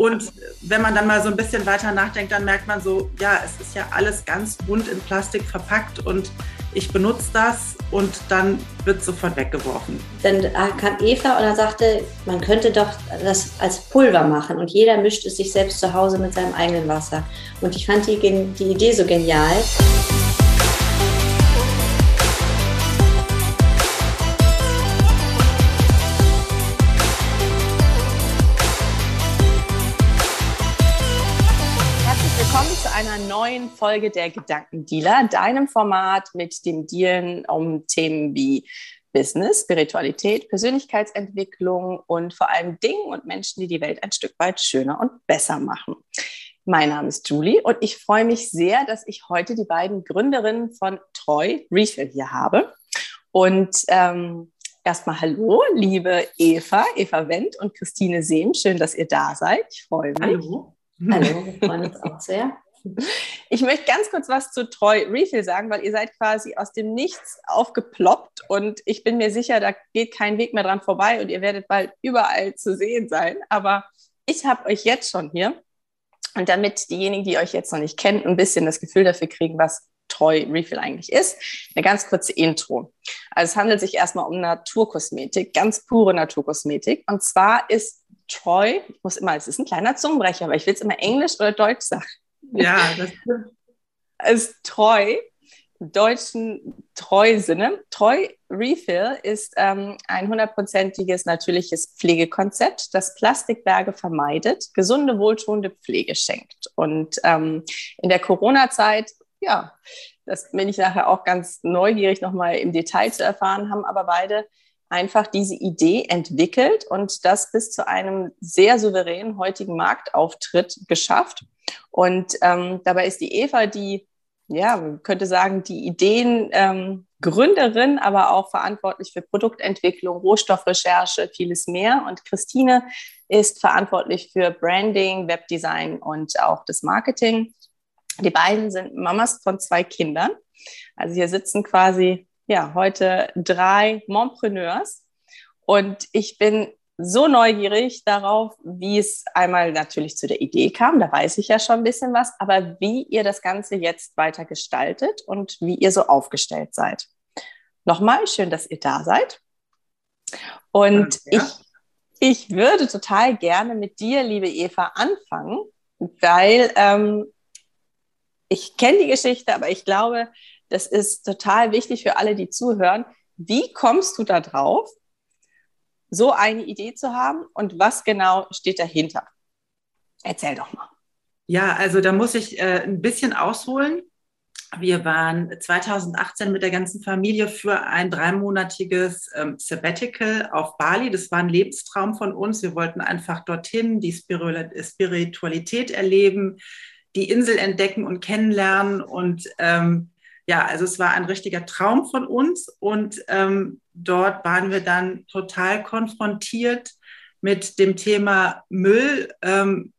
Und wenn man dann mal so ein bisschen weiter nachdenkt, dann merkt man so, ja, es ist ja alles ganz bunt in Plastik verpackt und ich benutze das und dann wird sofort weggeworfen. Dann kam Eva und er sagte, man könnte doch das als Pulver machen und jeder mischt es sich selbst zu Hause mit seinem eigenen Wasser. Und ich fand die, die Idee so genial. Neuen Folge der Gedankendealer, deinem Format mit dem Dealen um Themen wie Business, Spiritualität, Persönlichkeitsentwicklung und vor allem Dingen und Menschen, die die Welt ein Stück weit schöner und besser machen. Mein Name ist Julie und ich freue mich sehr, dass ich heute die beiden Gründerinnen von Treu Refill hier habe. Und ähm, erstmal Hallo, liebe Eva, Eva Wendt und Christine Sehm. Schön, dass ihr da seid. Ich freue mich. Hallo. Hallo, wir freuen uns auch sehr. Ich möchte ganz kurz was zu Treu Refill sagen, weil ihr seid quasi aus dem Nichts aufgeploppt und ich bin mir sicher, da geht kein Weg mehr dran vorbei und ihr werdet bald überall zu sehen sein. Aber ich habe euch jetzt schon hier und damit diejenigen, die euch jetzt noch nicht kennen, ein bisschen das Gefühl dafür kriegen, was Treu Refill eigentlich ist, eine ganz kurze Intro. Also es handelt sich erstmal um Naturkosmetik, ganz pure Naturkosmetik. Und zwar ist Treu, ich muss immer, es ist ein kleiner Zungenbrecher, aber ich will es immer Englisch oder Deutsch sagen. Ja, das. Ist treu, deutschen Treu-Sinne. Treu Refill ist ähm, ein hundertprozentiges natürliches Pflegekonzept, das Plastikberge vermeidet, gesunde, wohltuende Pflege schenkt. Und ähm, in der Corona-Zeit, ja, das bin ich nachher auch ganz neugierig nochmal im Detail zu erfahren, haben aber beide einfach diese Idee entwickelt und das bis zu einem sehr souveränen heutigen Marktauftritt geschafft. Und ähm, dabei ist die Eva die, ja, man könnte sagen, die Ideengründerin, ähm, aber auch verantwortlich für Produktentwicklung, Rohstoffrecherche, vieles mehr. Und Christine ist verantwortlich für Branding, Webdesign und auch das Marketing. Die beiden sind Mamas von zwei Kindern. Also hier sitzen quasi ja heute drei Mompreneurs. Und ich bin so neugierig darauf, wie es einmal natürlich zu der Idee kam, da weiß ich ja schon ein bisschen was, aber wie ihr das Ganze jetzt weiter gestaltet und wie ihr so aufgestellt seid. Nochmal, schön, dass ihr da seid. Und ja. ich, ich würde total gerne mit dir, liebe Eva, anfangen, weil ähm, ich kenne die Geschichte, aber ich glaube, das ist total wichtig für alle, die zuhören. Wie kommst du da drauf, so eine Idee zu haben und was genau steht dahinter? Erzähl doch mal. Ja, also da muss ich äh, ein bisschen ausholen. Wir waren 2018 mit der ganzen Familie für ein dreimonatiges ähm, Sabbatical auf Bali. Das war ein Lebenstraum von uns. Wir wollten einfach dorthin die Spiritualität erleben, die Insel entdecken und kennenlernen. Und ähm, ja, also es war ein richtiger Traum von uns. Und ähm, dort waren wir dann total konfrontiert mit dem Thema Müll. Ähm,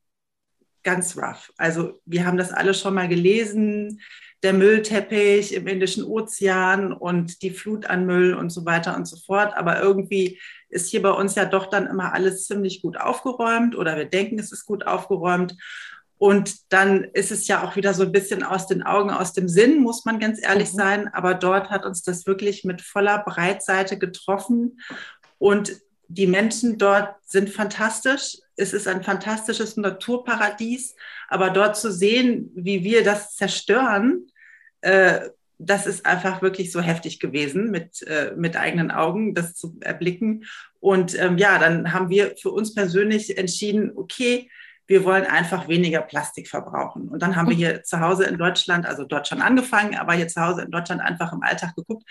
ganz rough. Also wir haben das alle schon mal gelesen, der Müllteppich im Indischen Ozean und die Flut an Müll und so weiter und so fort. Aber irgendwie ist hier bei uns ja doch dann immer alles ziemlich gut aufgeräumt oder wir denken, es ist gut aufgeräumt. Und dann ist es ja auch wieder so ein bisschen aus den Augen, aus dem Sinn, muss man ganz ehrlich mhm. sein. Aber dort hat uns das wirklich mit voller Breitseite getroffen. Und die Menschen dort sind fantastisch. Es ist ein fantastisches Naturparadies. Aber dort zu sehen, wie wir das zerstören, äh, das ist einfach wirklich so heftig gewesen, mit, äh, mit eigenen Augen das zu erblicken. Und ähm, ja, dann haben wir für uns persönlich entschieden, okay, wir wollen einfach weniger Plastik verbrauchen. Und dann haben wir hier zu Hause in Deutschland, also dort schon angefangen, aber hier zu Hause in Deutschland einfach im Alltag geguckt,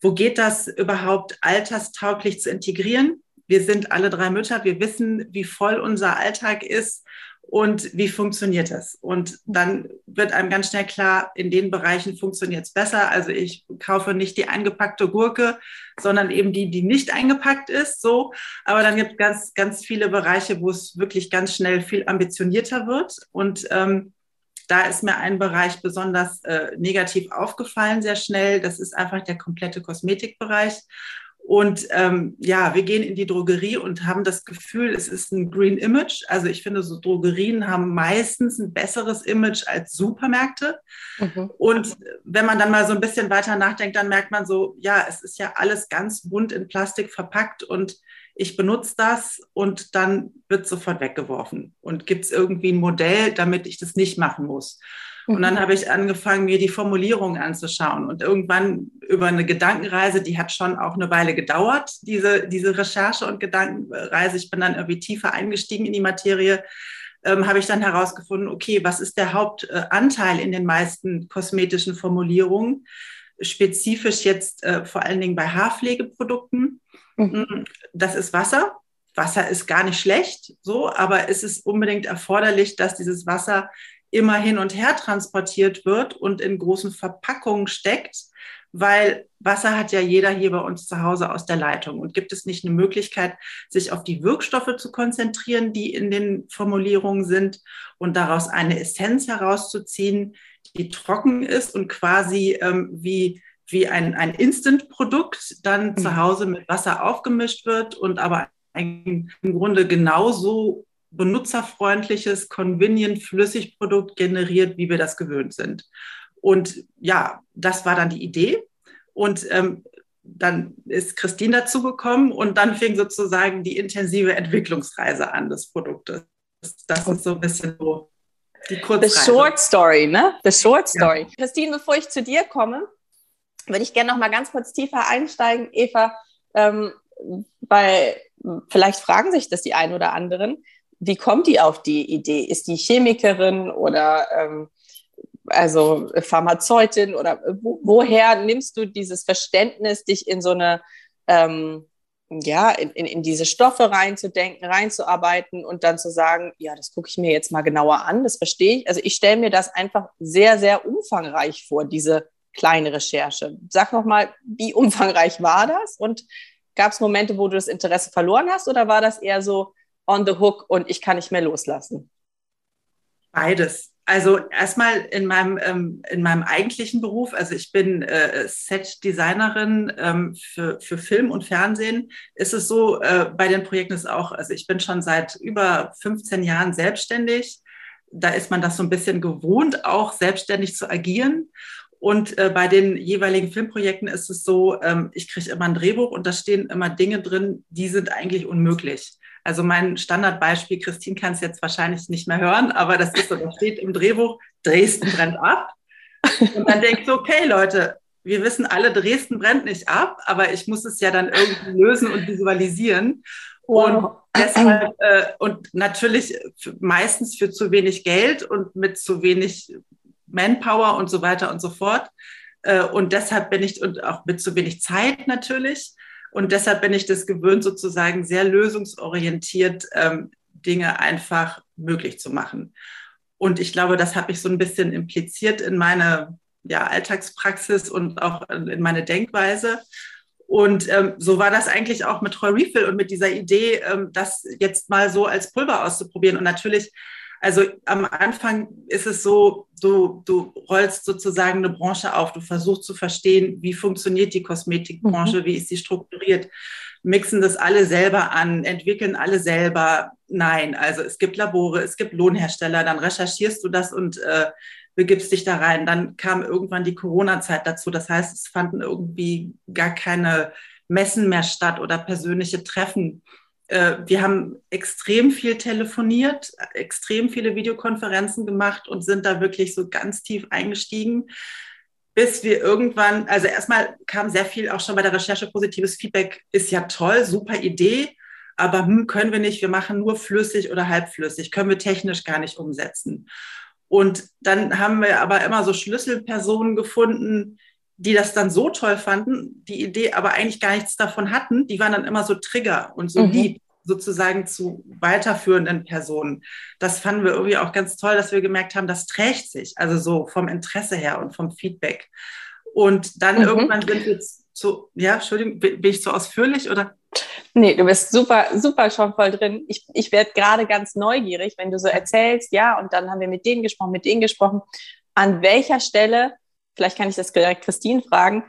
wo geht das überhaupt alterstauglich zu integrieren? Wir sind alle drei Mütter, wir wissen, wie voll unser Alltag ist und wie funktioniert es? Und dann wird einem ganz schnell klar, in den Bereichen funktioniert es besser. Also ich kaufe nicht die eingepackte Gurke, sondern eben die, die nicht eingepackt ist. So, aber dann gibt es ganz, ganz viele Bereiche, wo es wirklich ganz schnell viel ambitionierter wird. Und ähm, da ist mir ein Bereich besonders äh, negativ aufgefallen, sehr schnell. Das ist einfach der komplette Kosmetikbereich. Und ähm, ja, wir gehen in die Drogerie und haben das Gefühl, es ist ein Green Image. Also ich finde, so Drogerien haben meistens ein besseres Image als Supermärkte. Mhm. Und wenn man dann mal so ein bisschen weiter nachdenkt, dann merkt man so, ja, es ist ja alles ganz bunt in Plastik verpackt und ich benutze das und dann wird sofort weggeworfen. Und gibt es irgendwie ein Modell, damit ich das nicht machen muss? Und dann mhm. habe ich angefangen, mir die Formulierungen anzuschauen. Und irgendwann über eine Gedankenreise, die hat schon auch eine Weile gedauert, diese, diese Recherche und Gedankenreise. Ich bin dann irgendwie tiefer eingestiegen in die Materie, ähm, habe ich dann herausgefunden, okay, was ist der Hauptanteil in den meisten kosmetischen Formulierungen? Spezifisch jetzt äh, vor allen Dingen bei Haarpflegeprodukten. Mhm. Mm, das ist Wasser. Wasser ist gar nicht schlecht, so, aber es ist unbedingt erforderlich, dass dieses Wasser immer hin und her transportiert wird und in großen Verpackungen steckt, weil Wasser hat ja jeder hier bei uns zu Hause aus der Leitung. Und gibt es nicht eine Möglichkeit, sich auf die Wirkstoffe zu konzentrieren, die in den Formulierungen sind und daraus eine Essenz herauszuziehen, die trocken ist und quasi ähm, wie, wie ein, ein Instant-Produkt dann mhm. zu Hause mit Wasser aufgemischt wird und aber im Grunde genauso benutzerfreundliches, convenient Flüssigprodukt generiert, wie wir das gewöhnt sind. Und ja, das war dann die Idee. Und ähm, dann ist Christine dazugekommen und dann fing sozusagen die intensive Entwicklungsreise an des Produktes. Das ist so ein bisschen so die Kurzreise. The short story, ne? The short story. Ja. Christine, bevor ich zu dir komme, würde ich gerne noch mal ganz kurz tiefer einsteigen, Eva, ähm, weil vielleicht fragen sich das die einen oder anderen wie kommt die auf die Idee? Ist die Chemikerin oder ähm, also Pharmazeutin oder wo, woher nimmst du dieses Verständnis, dich in so eine ähm, ja, in, in, in, diese Stoffe reinzudenken, reinzuarbeiten und dann zu sagen, ja, das gucke ich mir jetzt mal genauer an, das verstehe ich. Also ich stelle mir das einfach sehr, sehr umfangreich vor, diese kleine Recherche. Sag noch mal, wie umfangreich war das und gab es Momente, wo du das Interesse verloren hast oder war das eher so, on the hook und ich kann nicht mehr loslassen? Beides. Also erstmal in meinem, ähm, in meinem eigentlichen Beruf, also ich bin äh, Set-Designerin ähm, für, für Film und Fernsehen, ist es so, äh, bei den Projekten ist auch, also ich bin schon seit über 15 Jahren selbstständig. Da ist man das so ein bisschen gewohnt, auch selbstständig zu agieren. Und äh, bei den jeweiligen Filmprojekten ist es so, ähm, ich kriege immer ein Drehbuch und da stehen immer Dinge drin, die sind eigentlich unmöglich. Also mein Standardbeispiel, Christine kann es jetzt wahrscheinlich nicht mehr hören, aber das ist so, da steht im Drehbuch, Dresden brennt ab. Und dann denkt so, okay, Leute, wir wissen alle, Dresden brennt nicht ab, aber ich muss es ja dann irgendwie lösen und visualisieren. Wow. Und deshalb, äh, und natürlich meistens für zu wenig Geld und mit zu wenig Manpower und so weiter und so fort. Äh, und deshalb bin ich, und auch mit zu wenig Zeit natürlich. Und deshalb bin ich das gewöhnt, sozusagen sehr lösungsorientiert ähm, Dinge einfach möglich zu machen. Und ich glaube, das habe ich so ein bisschen impliziert in meine ja, Alltagspraxis und auch in meine Denkweise. Und ähm, so war das eigentlich auch mit Troy Refill und mit dieser Idee, ähm, das jetzt mal so als Pulver auszuprobieren. Und natürlich also am Anfang ist es so, du, du rollst sozusagen eine Branche auf, du versuchst zu verstehen, wie funktioniert die Kosmetikbranche, mhm. wie ist sie strukturiert, mixen das alle selber an, entwickeln alle selber. Nein, also es gibt Labore, es gibt Lohnhersteller, dann recherchierst du das und äh, begibst dich da rein. Dann kam irgendwann die Corona-Zeit dazu. Das heißt, es fanden irgendwie gar keine Messen mehr statt oder persönliche Treffen äh, wir haben extrem viel telefoniert, extrem viele Videokonferenzen gemacht und sind da wirklich so ganz tief eingestiegen, bis wir irgendwann, also erstmal kam sehr viel auch schon bei der Recherche positives Feedback, ist ja toll, super Idee, aber hm, können wir nicht, wir machen nur flüssig oder halbflüssig, können wir technisch gar nicht umsetzen. Und dann haben wir aber immer so Schlüsselpersonen gefunden, die das dann so toll fanden, die Idee aber eigentlich gar nichts davon hatten, die waren dann immer so Trigger und so mhm. lieb sozusagen zu weiterführenden Personen. Das fanden wir irgendwie auch ganz toll, dass wir gemerkt haben, das trägt sich, also so vom Interesse her und vom Feedback. Und dann mhm. irgendwann sind wir zu, ja, Entschuldigung, bin ich zu ausführlich oder? Nee, du bist super, super schon voll drin. Ich, ich werde gerade ganz neugierig, wenn du so erzählst, ja, und dann haben wir mit denen gesprochen, mit denen gesprochen. An welcher Stelle vielleicht kann ich das Christine fragen,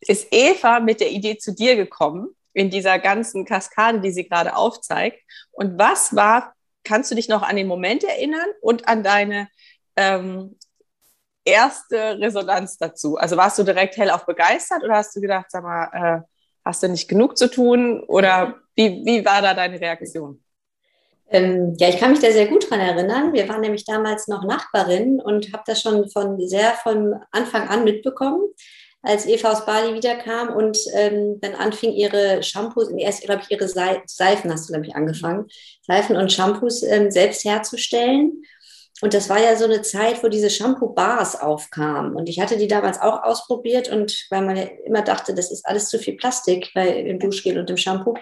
ist Eva mit der Idee zu dir gekommen, in dieser ganzen Kaskade, die sie gerade aufzeigt? Und was war, kannst du dich noch an den Moment erinnern und an deine ähm, erste Resonanz dazu? Also warst du direkt hellauf begeistert oder hast du gedacht, sag mal, äh, hast du nicht genug zu tun? Oder wie, wie war da deine Reaktion? Ähm, ja, ich kann mich da sehr gut dran erinnern. Wir waren nämlich damals noch Nachbarinnen und habe das schon von sehr von Anfang an mitbekommen, als Eva aus Bali wiederkam und ähm, dann anfing ihre Shampoos, erst, glaube ich, ihre Seifen hast du, glaube ich, angefangen, Seifen und Shampoos ähm, selbst herzustellen. Und das war ja so eine Zeit, wo diese Shampoo-Bars aufkamen. Und ich hatte die damals auch ausprobiert und weil man ja immer dachte, das ist alles zu viel Plastik bei dem Duschgel und dem Shampoo.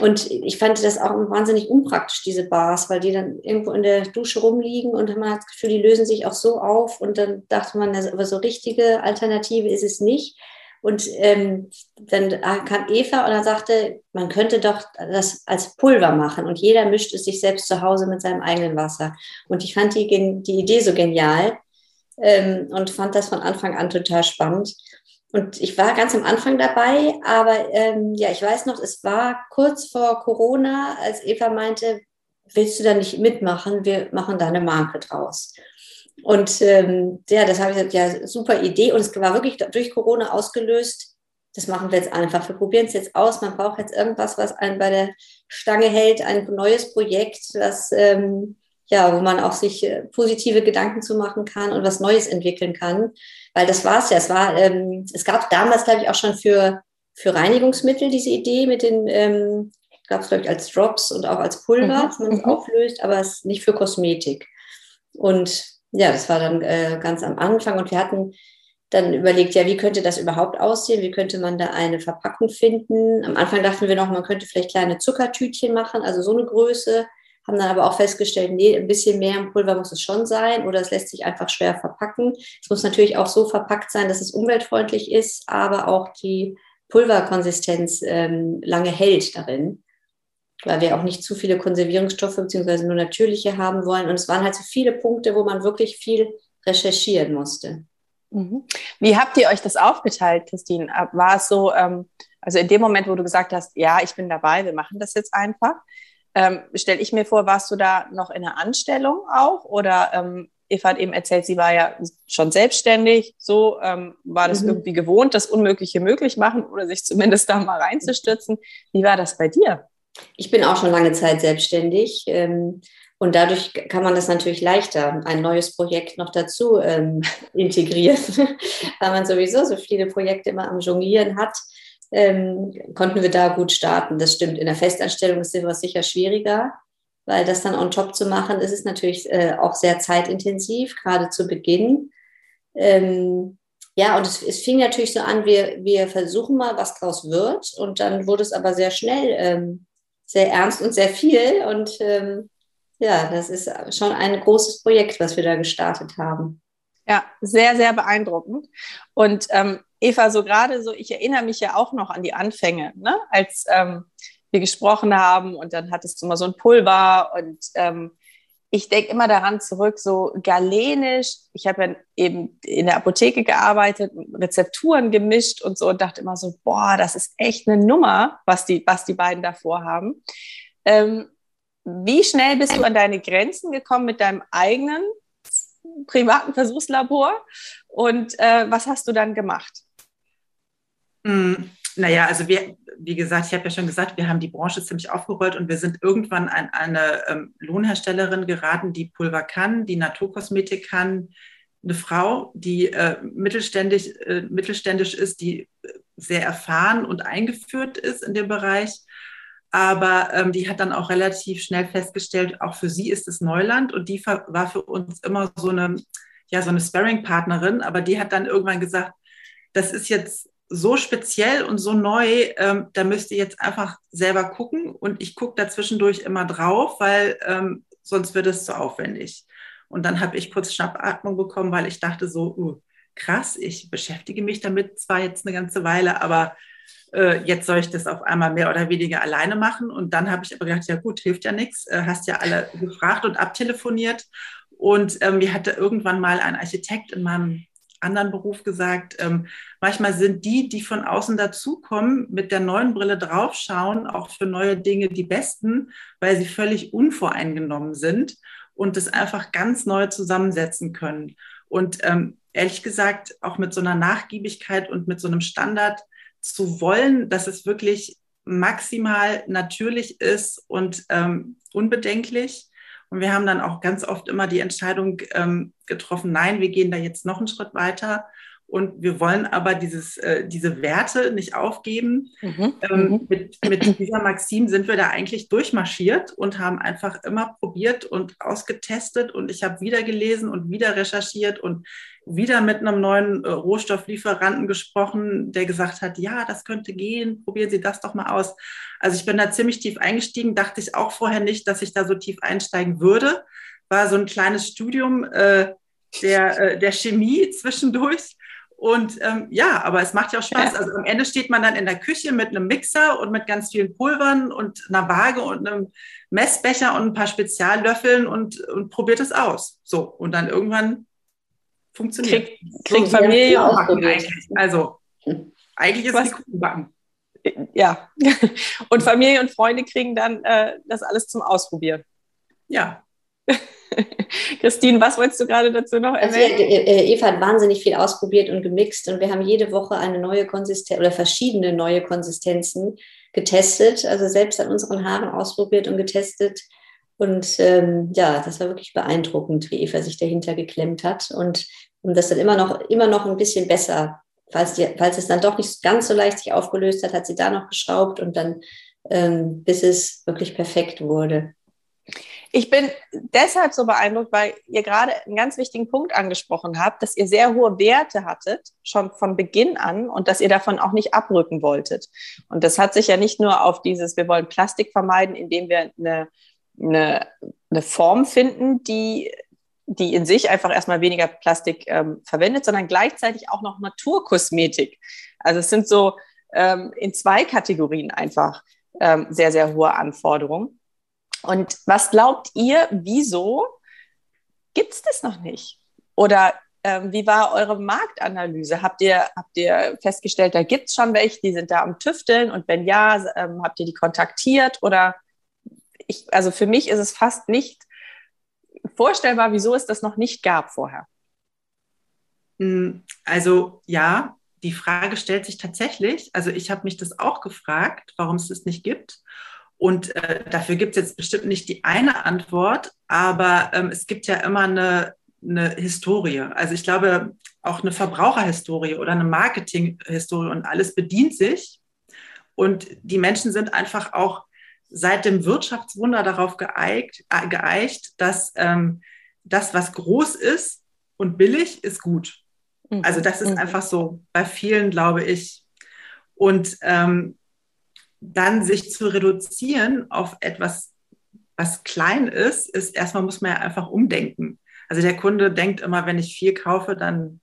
Und ich fand das auch wahnsinnig unpraktisch, diese Bars, weil die dann irgendwo in der Dusche rumliegen und man hat das Gefühl, die lösen sich auch so auf. Und dann dachte man, aber so richtige Alternative ist es nicht. Und ähm, dann kam Eva und dann sagte, man könnte doch das als Pulver machen und jeder mischt es sich selbst zu Hause mit seinem eigenen Wasser. Und ich fand die, die Idee so genial ähm, und fand das von Anfang an total spannend. Und ich war ganz am Anfang dabei, aber ähm, ja, ich weiß noch, es war kurz vor Corona, als Eva meinte, willst du da nicht mitmachen? Wir machen da eine Marke draus. Und ähm, ja, das habe ich gesagt, ja, super Idee. Und es war wirklich durch Corona ausgelöst. Das machen wir jetzt einfach. Wir probieren es jetzt aus. Man braucht jetzt irgendwas, was einen bei der Stange hält, ein neues Projekt, was, ähm, ja, wo man auch sich äh, positive Gedanken zu machen kann und was Neues entwickeln kann. Weil das war es ja. Es war, ähm, es gab damals, glaube ich, auch schon für, für Reinigungsmittel diese Idee mit den, ähm, gab es, glaube ich, als Drops und auch als Pulver, mhm. dass man es mhm. auflöst, aber es nicht für Kosmetik. Und ja, das war dann äh, ganz am Anfang und wir hatten dann überlegt, ja, wie könnte das überhaupt aussehen? Wie könnte man da eine Verpackung finden? Am Anfang dachten wir noch, man könnte vielleicht kleine Zuckertütchen machen, also so eine Größe, haben dann aber auch festgestellt, nee, ein bisschen mehr im Pulver muss es schon sein oder es lässt sich einfach schwer verpacken. Es muss natürlich auch so verpackt sein, dass es umweltfreundlich ist, aber auch die Pulverkonsistenz ähm, lange hält darin weil wir auch nicht zu viele Konservierungsstoffe bzw. nur natürliche haben wollen. Und es waren halt so viele Punkte, wo man wirklich viel recherchieren musste. Mhm. Wie habt ihr euch das aufgeteilt, Christine? War es so, ähm, also in dem Moment, wo du gesagt hast, ja, ich bin dabei, wir machen das jetzt einfach, ähm, stelle ich mir vor, warst du da noch in der Anstellung auch? Oder ähm, Eva hat eben erzählt, sie war ja schon selbstständig. So ähm, war das mhm. irgendwie gewohnt, das Unmögliche möglich machen oder sich zumindest da mal reinzustürzen. Wie war das bei dir? Ich bin auch schon lange Zeit selbstständig ähm, und dadurch kann man das natürlich leichter, ein neues Projekt noch dazu ähm, integrieren, weil man sowieso so viele Projekte immer am Jonglieren hat. Ähm, konnten wir da gut starten. Das stimmt. In der Festanstellung ist sowas sicher schwieriger, weil das dann on top zu machen, ist es natürlich äh, auch sehr zeitintensiv, gerade zu Beginn. Ähm, ja, und es, es, fing natürlich so an, wir, wir versuchen mal, was draus wird. Und dann wurde es aber sehr schnell ähm, sehr ernst und sehr viel. Und ähm, ja, das ist schon ein großes Projekt, was wir da gestartet haben. Ja, sehr, sehr beeindruckend. Und ähm, Eva, so gerade so, ich erinnere mich ja auch noch an die Anfänge, ne? als ähm, wir gesprochen haben und dann hattest du mal so ein Pulver und ähm, ich denke immer daran zurück, so galenisch. Ich habe ja eben in der Apotheke gearbeitet, Rezepturen gemischt und so und dachte immer so, boah, das ist echt eine Nummer, was die, was die beiden davor haben. Ähm, wie schnell bist du an deine Grenzen gekommen mit deinem eigenen privaten Versuchslabor und äh, was hast du dann gemacht? Mm, naja, also wir, wie gesagt, ich habe ja schon gesagt, wir haben die Branche ziemlich aufgerollt und wir sind irgendwann an eine ähm, Lohnherstellerin geraten, die Pulver kann, die Naturkosmetik kann, eine Frau, die äh, mittelständisch, äh, mittelständisch ist, die sehr erfahren und eingeführt ist in dem Bereich. Aber ähm, die hat dann auch relativ schnell festgestellt, auch für sie ist es Neuland und die war für uns immer so eine, ja, so eine Sparring-Partnerin. Aber die hat dann irgendwann gesagt, das ist jetzt so speziell und so neu, ähm, da müsst ihr jetzt einfach selber gucken und ich gucke da zwischendurch immer drauf, weil ähm, sonst wird es zu aufwendig. Und dann habe ich kurz Schnappatmung bekommen, weil ich dachte so, uh, krass, ich beschäftige mich damit zwar jetzt eine ganze Weile, aber äh, jetzt soll ich das auf einmal mehr oder weniger alleine machen. Und dann habe ich aber gedacht, ja gut, hilft ja nichts, äh, hast ja alle gefragt und abtelefoniert. Und ähm, mir hatte irgendwann mal ein Architekt in meinem anderen Beruf gesagt, ähm, manchmal sind die, die von außen dazukommen, mit der neuen Brille draufschauen, auch für neue Dinge die besten, weil sie völlig unvoreingenommen sind und es einfach ganz neu zusammensetzen können. Und ähm, ehrlich gesagt, auch mit so einer Nachgiebigkeit und mit so einem Standard zu wollen, dass es wirklich maximal natürlich ist und ähm, unbedenklich. Und wir haben dann auch ganz oft immer die Entscheidung ähm, getroffen, nein, wir gehen da jetzt noch einen Schritt weiter und wir wollen aber dieses, äh, diese Werte nicht aufgeben. Mhm. Ähm, mhm. mit, mit dieser Maxim sind wir da eigentlich durchmarschiert und haben einfach immer probiert und ausgetestet. Und ich habe wieder gelesen und wieder recherchiert und wieder mit einem neuen äh, Rohstofflieferanten gesprochen, der gesagt hat, ja, das könnte gehen, probieren Sie das doch mal aus. Also ich bin da ziemlich tief eingestiegen, dachte ich auch vorher nicht, dass ich da so tief einsteigen würde. War so ein kleines Studium äh, der, äh, der Chemie zwischendurch und ähm, ja, aber es macht ja auch Spaß. Ja. Also am Ende steht man dann in der Küche mit einem Mixer und mit ganz vielen Pulvern und einer Waage und einem Messbecher und ein paar Speziallöffeln und, und probiert es aus. So, und dann irgendwann funktioniert. Kriegt krieg so, Familie auch eigentlich. Also eigentlich ist Was? es Kuchen backen. Ja, und Familie und Freunde kriegen dann äh, das alles zum Ausprobieren. Ja, Christine, was wolltest du gerade dazu noch erwähnen? Also, Eva hat wahnsinnig viel ausprobiert und gemixt und wir haben jede Woche eine neue Konsistenz oder verschiedene neue Konsistenzen getestet, also selbst an unseren Haaren ausprobiert und getestet. Und ähm, ja, das war wirklich beeindruckend, wie Eva sich dahinter geklemmt hat und, und das dann immer noch, immer noch ein bisschen besser. Falls, die, falls es dann doch nicht ganz so leicht sich aufgelöst hat, hat sie da noch geschraubt und dann, ähm, bis es wirklich perfekt wurde. Ich bin deshalb so beeindruckt, weil ihr gerade einen ganz wichtigen Punkt angesprochen habt, dass ihr sehr hohe Werte hattet, schon von Beginn an, und dass ihr davon auch nicht abrücken wolltet. Und das hat sich ja nicht nur auf dieses, wir wollen Plastik vermeiden, indem wir eine, eine, eine Form finden, die, die in sich einfach erstmal weniger Plastik ähm, verwendet, sondern gleichzeitig auch noch Naturkosmetik. Also es sind so ähm, in zwei Kategorien einfach ähm, sehr, sehr hohe Anforderungen. Und was glaubt ihr, wieso gibt es das noch nicht? Oder ähm, wie war eure Marktanalyse? Habt ihr, habt ihr festgestellt, da gibt es schon welche, die sind da am Tüfteln? Und wenn ja, ähm, habt ihr die kontaktiert? Oder ich, also für mich ist es fast nicht vorstellbar, wieso es das noch nicht gab vorher. Hm, also ja, die Frage stellt sich tatsächlich. Also ich habe mich das auch gefragt, warum es das nicht gibt. Und äh, dafür gibt es jetzt bestimmt nicht die eine Antwort, aber ähm, es gibt ja immer eine, eine Historie. Also ich glaube, auch eine Verbraucherhistorie oder eine Marketinghistorie und alles bedient sich. Und die Menschen sind einfach auch seit dem Wirtschaftswunder darauf geeicht, äh, geeicht dass ähm, das, was groß ist und billig, ist gut. Mhm. Also das ist mhm. einfach so bei vielen, glaube ich. Und ähm, dann sich zu reduzieren auf etwas, was klein ist, ist erstmal muss man ja einfach umdenken. Also der Kunde denkt immer, wenn ich viel kaufe, dann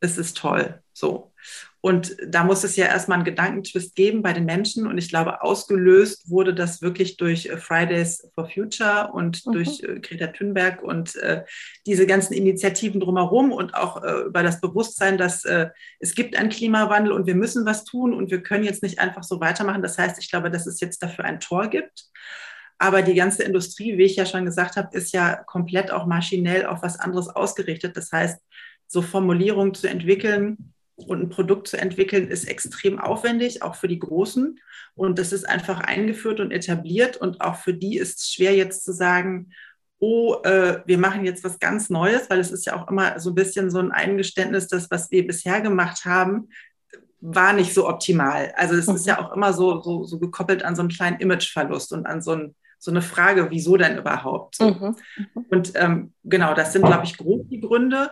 ist es toll. So. Und da muss es ja erstmal einen Gedankentwist geben bei den Menschen. Und ich glaube, ausgelöst wurde das wirklich durch äh, Fridays for Future und mhm. durch äh, Greta Thunberg und äh, diese ganzen Initiativen drumherum und auch äh, über das Bewusstsein, dass äh, es gibt einen Klimawandel und wir müssen was tun und wir können jetzt nicht einfach so weitermachen. Das heißt, ich glaube, dass es jetzt dafür ein Tor gibt. Aber die ganze Industrie, wie ich ja schon gesagt habe, ist ja komplett auch maschinell auf was anderes ausgerichtet. Das heißt, so Formulierungen zu entwickeln, und ein Produkt zu entwickeln, ist extrem aufwendig, auch für die Großen. Und das ist einfach eingeführt und etabliert. Und auch für die ist es schwer jetzt zu sagen, oh, äh, wir machen jetzt was ganz Neues, weil es ist ja auch immer so ein bisschen so ein Eingeständnis, dass was wir bisher gemacht haben, war nicht so optimal. Also es ist ja auch immer so, so, so, gekoppelt an so einen kleinen Imageverlust und an so, ein, so eine Frage, wieso denn überhaupt? Mhm. mhm. Und ähm, genau, das sind, glaube ich, grob die Gründe.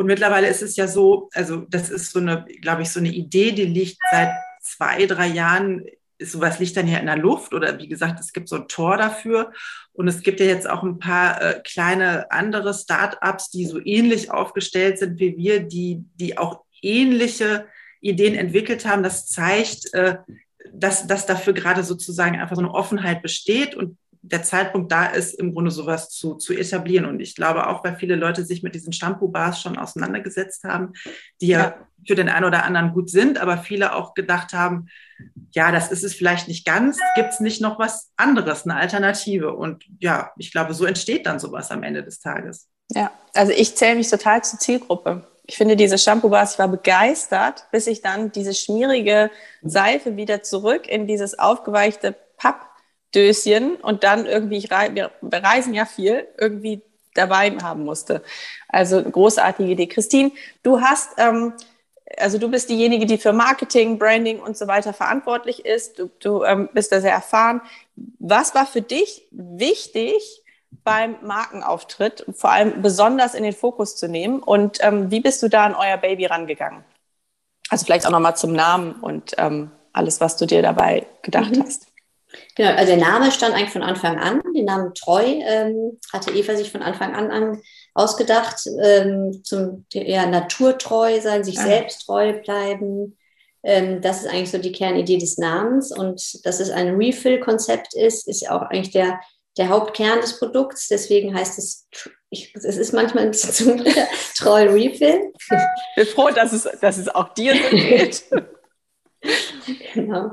Und mittlerweile ist es ja so, also das ist so eine, glaube ich, so eine Idee, die liegt seit zwei, drei Jahren sowas liegt dann ja in der Luft oder wie gesagt, es gibt so ein Tor dafür. Und es gibt ja jetzt auch ein paar äh, kleine andere Startups, die so ähnlich aufgestellt sind wie wir, die, die auch ähnliche Ideen entwickelt haben. Das zeigt, äh, dass, dass dafür gerade sozusagen einfach so eine Offenheit besteht und der Zeitpunkt da ist, im Grunde sowas zu, zu etablieren. Und ich glaube auch, weil viele Leute sich mit diesen Shampoo-Bars schon auseinandergesetzt haben, die ja. ja für den einen oder anderen gut sind, aber viele auch gedacht haben, ja, das ist es vielleicht nicht ganz, gibt es nicht noch was anderes, eine Alternative? Und ja, ich glaube, so entsteht dann sowas am Ende des Tages. Ja, also ich zähle mich total zur Zielgruppe. Ich finde diese Shampoo-Bars, ich war begeistert, bis ich dann diese schmierige Seife wieder zurück in dieses aufgeweichte Pappdöschen und dann irgendwie, ich rei wir reisen ja viel, irgendwie dabei haben musste. Also großartige Idee. Christine, du hast ähm, also du bist diejenige, die für Marketing, Branding und so weiter verantwortlich ist. Du, du ähm, bist da sehr erfahren. Was war für dich wichtig beim Markenauftritt, vor allem besonders in den Fokus zu nehmen? Und ähm, wie bist du da an euer Baby rangegangen? Also vielleicht auch nochmal zum Namen und ähm, alles, was du dir dabei gedacht mhm. hast. Genau, also der Name stand eigentlich von Anfang an. Den Namen Treu ähm, hatte Eva sich von Anfang an, an ausgedacht, ähm, zum ja, naturtreu sein, sich ah. selbst treu bleiben. Ähm, das ist eigentlich so die Kernidee des Namens. Und dass es ein Refill-Konzept ist, ist auch eigentlich der, der Hauptkern des Produkts. Deswegen heißt es, ich, es ist manchmal ein bisschen zu treu Refill. Ich bin froh, dass es, dass es auch dir so geht. genau.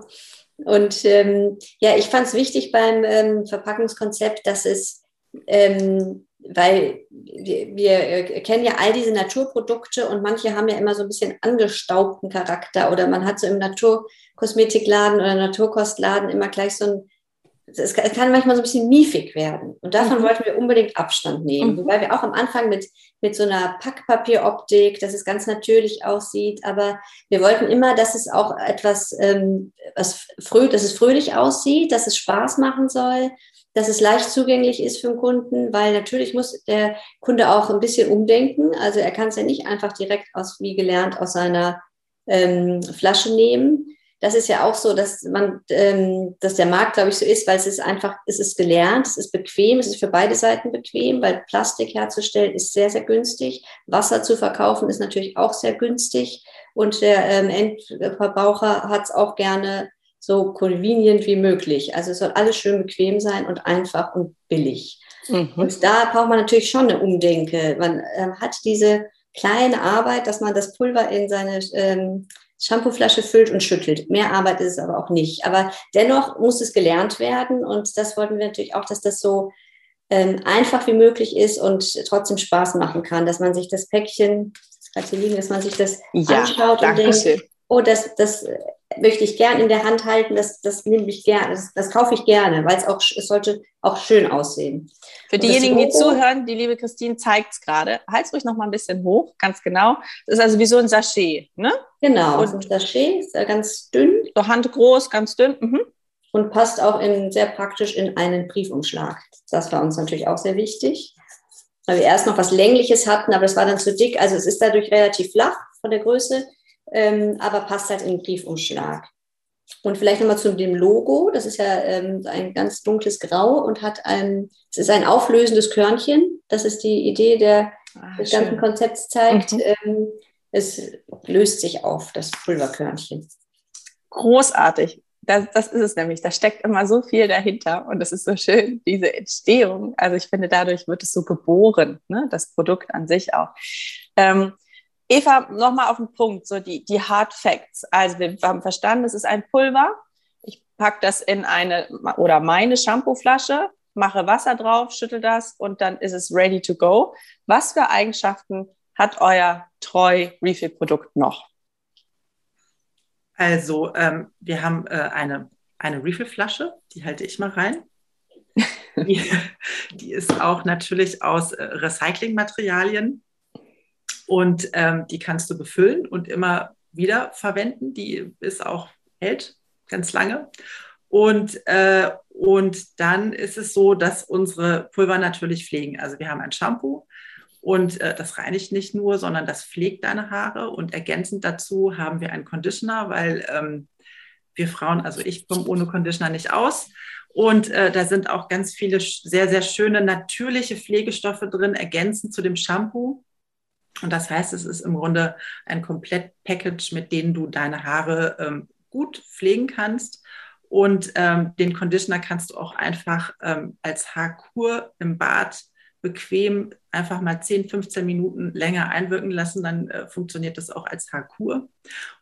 Und ähm, ja, ich fand es wichtig beim ähm, Verpackungskonzept, dass es, ähm, weil wir, wir kennen ja all diese Naturprodukte und manche haben ja immer so ein bisschen angestaubten Charakter oder man hat so im Naturkosmetikladen oder Naturkostladen immer gleich so ein es kann manchmal so ein bisschen miefig werden. Und davon mhm. wollten wir unbedingt Abstand nehmen. Mhm. Wobei wir auch am Anfang mit, mit so einer Packpapieroptik, dass es ganz natürlich aussieht, aber wir wollten immer, dass es auch etwas, ähm, was früh, dass es fröhlich aussieht, dass es Spaß machen soll, dass es leicht zugänglich ist für den Kunden, weil natürlich muss der Kunde auch ein bisschen umdenken. Also er kann es ja nicht einfach direkt aus, wie gelernt, aus seiner ähm, Flasche nehmen das ist ja auch so, dass man, ähm, dass der Markt, glaube ich, so ist, weil es ist einfach, es ist gelernt, es ist bequem, es ist für beide Seiten bequem, weil Plastik herzustellen ist sehr, sehr günstig. Wasser zu verkaufen ist natürlich auch sehr günstig. Und der ähm, Endverbraucher hat es auch gerne so convenient wie möglich. Also es soll alles schön bequem sein und einfach und billig. Mhm. Und da braucht man natürlich schon eine Umdenke. Man äh, hat diese kleine Arbeit, dass man das Pulver in seine ähm, Shampooflasche füllt und schüttelt. Mehr Arbeit ist es aber auch nicht. Aber dennoch muss es gelernt werden und das wollten wir natürlich auch, dass das so ähm, einfach wie möglich ist und trotzdem Spaß machen kann, dass man sich das Päckchen, das gerade hier liegen, dass man sich das ja, anschaut und denkt, schön. oh, das, das möchte ich gern in der Hand halten, das, das nehme ich gerne, das, das kaufe ich gerne, weil es auch, es sollte auch schön aussehen. Für diejenigen, die zuhören, die liebe Christine zeigt es gerade. Halt's ruhig noch mal ein bisschen hoch, ganz genau. Das ist also wie so ein Sachet, ne? Genau, und ein Sachet, ist ja ganz dünn. So handgroß, ganz dünn. Mhm. Und passt auch in, sehr praktisch in einen Briefumschlag. Das war uns natürlich auch sehr wichtig. Weil wir erst noch was Längliches hatten, aber das war dann zu dick. Also es ist dadurch relativ flach von der Größe ähm, aber passt halt in den Briefumschlag. Und vielleicht nochmal zu dem Logo. Das ist ja ähm, ein ganz dunkles Grau und hat ein, es ist ein auflösendes Körnchen. Das ist die Idee der, ah, des schön. ganzen Konzepts zeigt. Mhm. Ähm, es löst sich auf, das Pulverkörnchen. Großartig. Das, das ist es nämlich. Da steckt immer so viel dahinter und das ist so schön, diese Entstehung. Also ich finde, dadurch wird es so geboren, ne? das Produkt an sich auch. Ähm, Eva, nochmal auf den Punkt, so die, die Hard Facts. Also wir haben verstanden, es ist ein Pulver. Ich packe das in eine oder meine Shampooflasche, mache Wasser drauf, schüttel das und dann ist es ready to go. Was für Eigenschaften hat euer Treu Refill Produkt noch? Also ähm, wir haben äh, eine, eine Refill-Flasche, die halte ich mal rein. Die, die ist auch natürlich aus äh, Recyclingmaterialien und ähm, die kannst du befüllen und immer wieder verwenden. Die ist auch hält ganz lange. Und, äh, und dann ist es so, dass unsere Pulver natürlich pflegen. Also wir haben ein Shampoo und äh, das reinigt nicht nur, sondern das pflegt deine Haare. Und ergänzend dazu haben wir einen Conditioner, weil ähm, wir Frauen, also ich komme ohne Conditioner nicht aus. Und äh, da sind auch ganz viele sehr, sehr schöne natürliche Pflegestoffe drin, ergänzend zu dem Shampoo. Und das heißt, es ist im Grunde ein Komplett-Package, mit dem du deine Haare ähm, gut pflegen kannst. Und ähm, den Conditioner kannst du auch einfach ähm, als Haarkur im Bad bequem einfach mal 10, 15 Minuten länger einwirken lassen, dann äh, funktioniert das auch als Haarkur.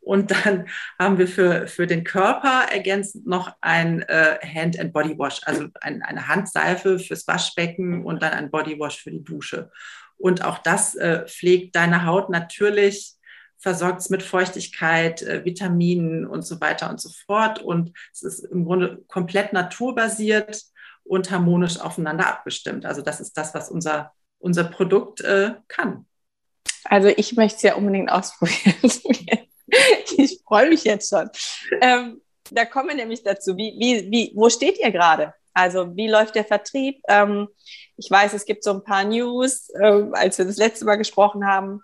Und dann haben wir für, für den Körper ergänzend noch ein äh, Hand- and Body Wash, also ein, eine Handseife fürs Waschbecken und dann ein Body Wash für die Dusche. Und auch das äh, pflegt deine Haut natürlich, versorgt es mit Feuchtigkeit, äh, Vitaminen und so weiter und so fort. Und es ist im Grunde komplett naturbasiert und harmonisch aufeinander abgestimmt. Also das ist das, was unser, unser Produkt äh, kann. Also ich möchte es ja unbedingt ausprobieren. ich freue mich jetzt schon. Ähm, da kommen wir nämlich dazu. Wie, wie, wie, wo steht ihr gerade? Also wie läuft der Vertrieb? Ähm, ich weiß, es gibt so ein paar News, äh, als wir das letzte Mal gesprochen haben,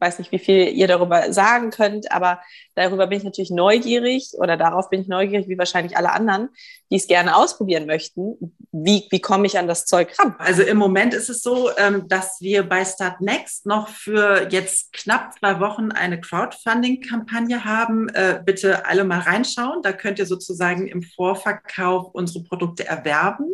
weiß nicht, wie viel ihr darüber sagen könnt, aber darüber bin ich natürlich neugierig oder darauf bin ich neugierig, wie wahrscheinlich alle anderen, die es gerne ausprobieren möchten. Wie, wie komme ich an das Zeug ran? Also im Moment ist es so, ähm, dass wir bei Start Next noch für jetzt knapp zwei Wochen eine Crowdfunding-Kampagne haben. Äh, bitte alle mal reinschauen. Da könnt ihr sozusagen im Vorverkauf unsere Produkte erwerben.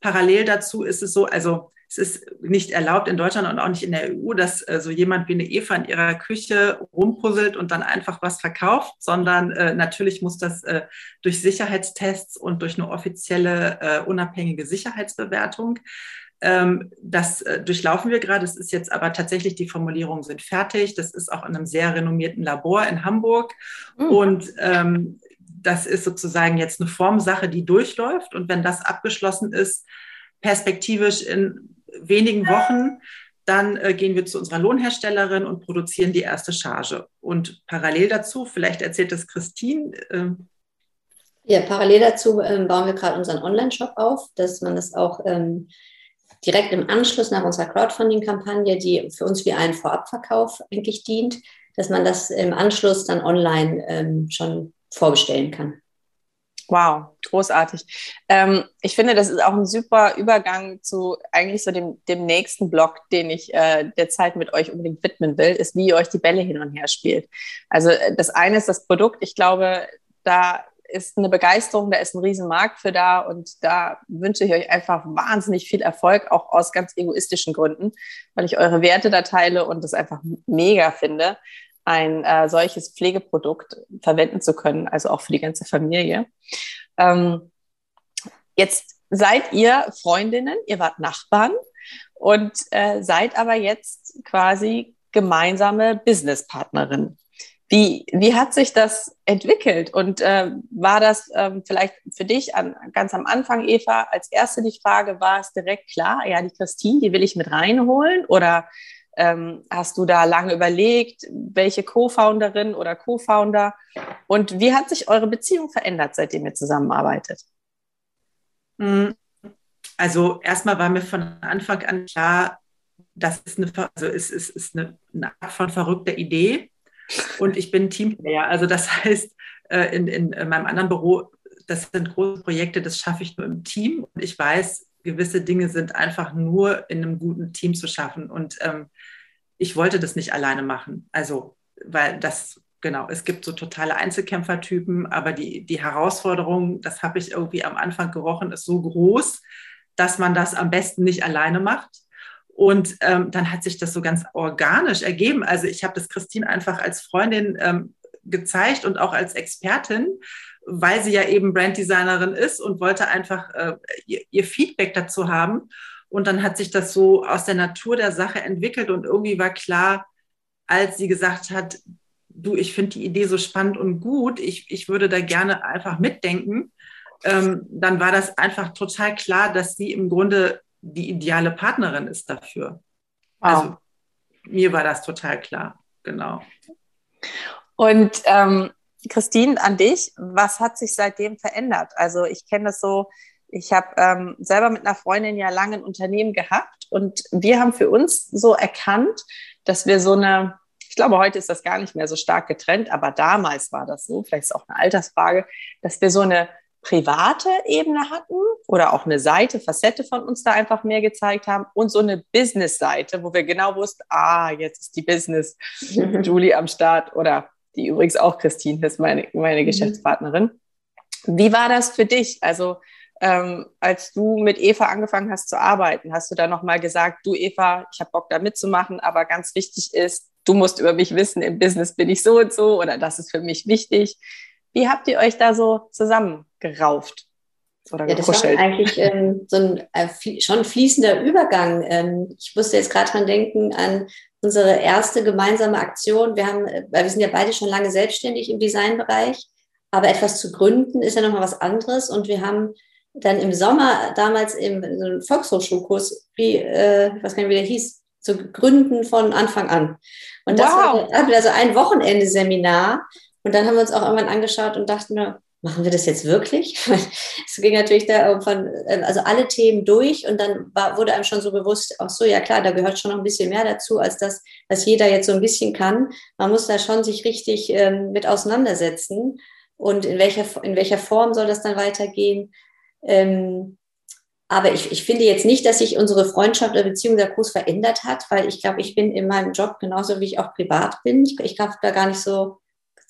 Parallel dazu ist es so, also es ist nicht erlaubt in Deutschland und auch nicht in der EU, dass äh, so jemand wie eine Eva in ihrer Küche rumpuzzelt und dann einfach was verkauft, sondern äh, natürlich muss das äh, durch Sicherheitstests und durch eine offizielle äh, unabhängige Sicherheitsbewertung ähm, das äh, durchlaufen wir gerade. Es ist jetzt aber tatsächlich, die Formulierungen sind fertig. Das ist auch in einem sehr renommierten Labor in Hamburg. Mhm. Und ähm, das ist sozusagen jetzt eine Formsache, die durchläuft. Und wenn das abgeschlossen ist, perspektivisch in wenigen Wochen, dann äh, gehen wir zu unserer Lohnherstellerin und produzieren die erste Charge. Und parallel dazu, vielleicht erzählt das Christine. Äh, ja, parallel dazu ähm, bauen wir gerade unseren Online-Shop auf, dass man das auch ähm, direkt im Anschluss nach unserer Crowdfunding-Kampagne, die für uns wie ein Vorabverkauf eigentlich dient, dass man das im Anschluss dann online ähm, schon vorbestellen kann. Wow, großartig. Ähm, ich finde, das ist auch ein super Übergang zu eigentlich so dem, dem nächsten Block, den ich äh, der Zeit mit euch unbedingt widmen will, ist, wie ihr euch die Bälle hin und her spielt. Also äh, das eine ist das Produkt. Ich glaube, da ist eine Begeisterung, da ist ein Riesenmarkt für da und da wünsche ich euch einfach wahnsinnig viel Erfolg, auch aus ganz egoistischen Gründen, weil ich eure Werte da teile und das einfach mega finde ein äh, solches Pflegeprodukt verwenden zu können, also auch für die ganze Familie. Ähm, jetzt seid ihr Freundinnen, ihr wart Nachbarn und äh, seid aber jetzt quasi gemeinsame Businesspartnerinnen. Wie, wie hat sich das entwickelt? Und äh, war das ähm, vielleicht für dich an, ganz am Anfang, Eva, als erste die Frage, war es direkt klar, ja, die Christine, die will ich mit reinholen? Oder ähm, hast du da lange überlegt, welche Co-Founderin oder Co-Founder? Und wie hat sich eure Beziehung verändert, seitdem ihr zusammenarbeitet? Hm. Also erstmal war mir von Anfang an klar, das ist eine, also es ist, ist eine, eine Art von verrückter Idee. Und ich bin Teamplayer. Also das heißt, äh, in, in meinem anderen Büro, das sind große Projekte, das schaffe ich nur im Team. Und ich weiß, gewisse Dinge sind einfach nur in einem guten Team zu schaffen. Und ähm, ich wollte das nicht alleine machen. Also, weil das, genau, es gibt so totale Einzelkämpfertypen, aber die, die Herausforderung, das habe ich irgendwie am Anfang gerochen, ist so groß, dass man das am besten nicht alleine macht. Und ähm, dann hat sich das so ganz organisch ergeben. Also ich habe das Christine einfach als Freundin ähm, gezeigt und auch als Expertin weil sie ja eben Branddesignerin ist und wollte einfach äh, ihr, ihr, Feedback dazu haben. Und dann hat sich das so aus der Natur der Sache entwickelt und irgendwie war klar, als sie gesagt hat, du, ich finde die Idee so spannend und gut, ich, ich würde da gerne einfach mitdenken, ähm, dann war das einfach total klar, dass sie im Grunde die ideale Partnerin ist dafür. Wow. Also mir war das total klar, genau. Und ähm, Christine, an dich, was hat sich seitdem verändert? Also ich kenne das so, ich habe ähm, selber mit einer Freundin ja lange ein Unternehmen gehabt und wir haben für uns so erkannt, dass wir so eine, ich glaube, heute ist das gar nicht mehr so stark getrennt, aber damals war das so, vielleicht ist es auch eine Altersfrage, dass wir so eine private Ebene hatten oder auch eine Seite, Facette von uns da einfach mehr gezeigt haben und so eine Business-Seite, wo wir genau wussten, ah, jetzt ist die Business Julie am Start oder die übrigens auch Christine ist, meine, meine mhm. Geschäftspartnerin. Wie war das für dich? Also ähm, als du mit Eva angefangen hast zu arbeiten, hast du da nochmal gesagt, du Eva, ich habe Bock da mitzumachen, aber ganz wichtig ist, du musst über mich wissen, im Business bin ich so und so oder das ist für mich wichtig. Wie habt ihr euch da so zusammengerauft? Oder ja, das war eigentlich ähm, so ein äh, schon fließender Übergang. Ähm, ich musste jetzt gerade dran denken an unsere erste gemeinsame Aktion. Wir haben, äh, weil wir sind ja beide schon lange selbstständig im Designbereich, aber etwas zu gründen ist ja nochmal was anderes. Und wir haben dann im Sommer damals im so Volkshochschulkurs, wie, äh, ich weiß gar nicht, wie der hieß, zu gründen von Anfang an. Und das wow. hatten wir also ein Wochenende-Seminar. Und dann haben wir uns auch irgendwann angeschaut und dachten, machen wir das jetzt wirklich? es ging natürlich da von, ähm, also alle Themen durch und dann war, wurde einem schon so bewusst, ach so, ja klar, da gehört schon noch ein bisschen mehr dazu, als das, was jeder jetzt so ein bisschen kann. Man muss da schon sich richtig ähm, mit auseinandersetzen und in welcher, in welcher Form soll das dann weitergehen. Ähm, aber ich, ich finde jetzt nicht, dass sich unsere Freundschaft oder Beziehung sehr groß verändert hat, weil ich glaube, ich bin in meinem Job genauso, wie ich auch privat bin. Ich, ich habe da gar nicht so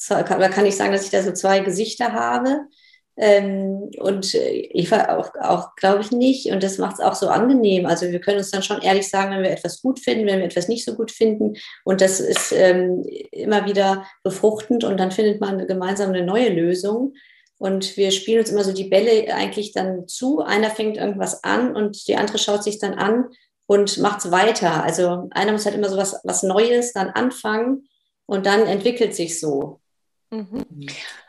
da kann ich sagen, dass ich da so zwei Gesichter habe. Ähm, und Eva auch, auch glaube ich nicht. Und das macht es auch so angenehm. Also wir können uns dann schon ehrlich sagen, wenn wir etwas gut finden, wenn wir etwas nicht so gut finden. Und das ist ähm, immer wieder befruchtend und dann findet man gemeinsam eine neue Lösung. Und wir spielen uns immer so die Bälle eigentlich dann zu. Einer fängt irgendwas an und die andere schaut sich dann an und macht es weiter. Also einer muss halt immer so was, was Neues dann anfangen und dann entwickelt sich so. Mhm.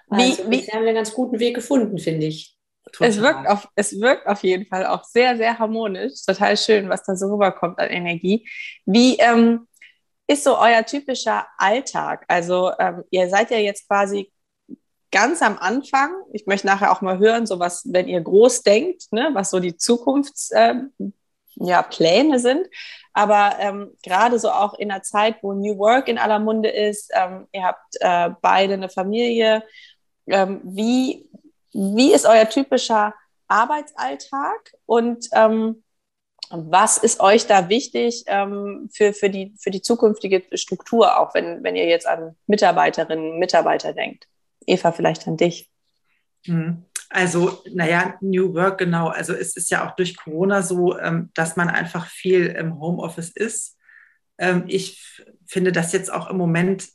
Also wie, bisher haben wir einen ganz guten Weg gefunden, finde ich. Es wirkt, auf, es wirkt auf jeden Fall auch sehr, sehr harmonisch. Total schön, was da so rüberkommt an Energie. Wie ähm, ist so euer typischer Alltag? Also ähm, ihr seid ja jetzt quasi ganz am Anfang. Ich möchte nachher auch mal hören, so was, wenn ihr groß denkt, ne, was so die Zukunftspläne ähm, ja, sind. Aber ähm, gerade so auch in einer Zeit, wo New Work in aller Munde ist, ähm, ihr habt äh, beide eine Familie. Ähm, wie, wie ist euer typischer Arbeitsalltag und ähm, was ist euch da wichtig ähm, für, für, die, für die zukünftige Struktur, auch wenn, wenn ihr jetzt an Mitarbeiterinnen und Mitarbeiter denkt? Eva, vielleicht an dich. Mhm. Also, naja, New Work, genau. Also es ist ja auch durch Corona so, ähm, dass man einfach viel im Homeoffice ist. Ähm, ich finde das jetzt auch im Moment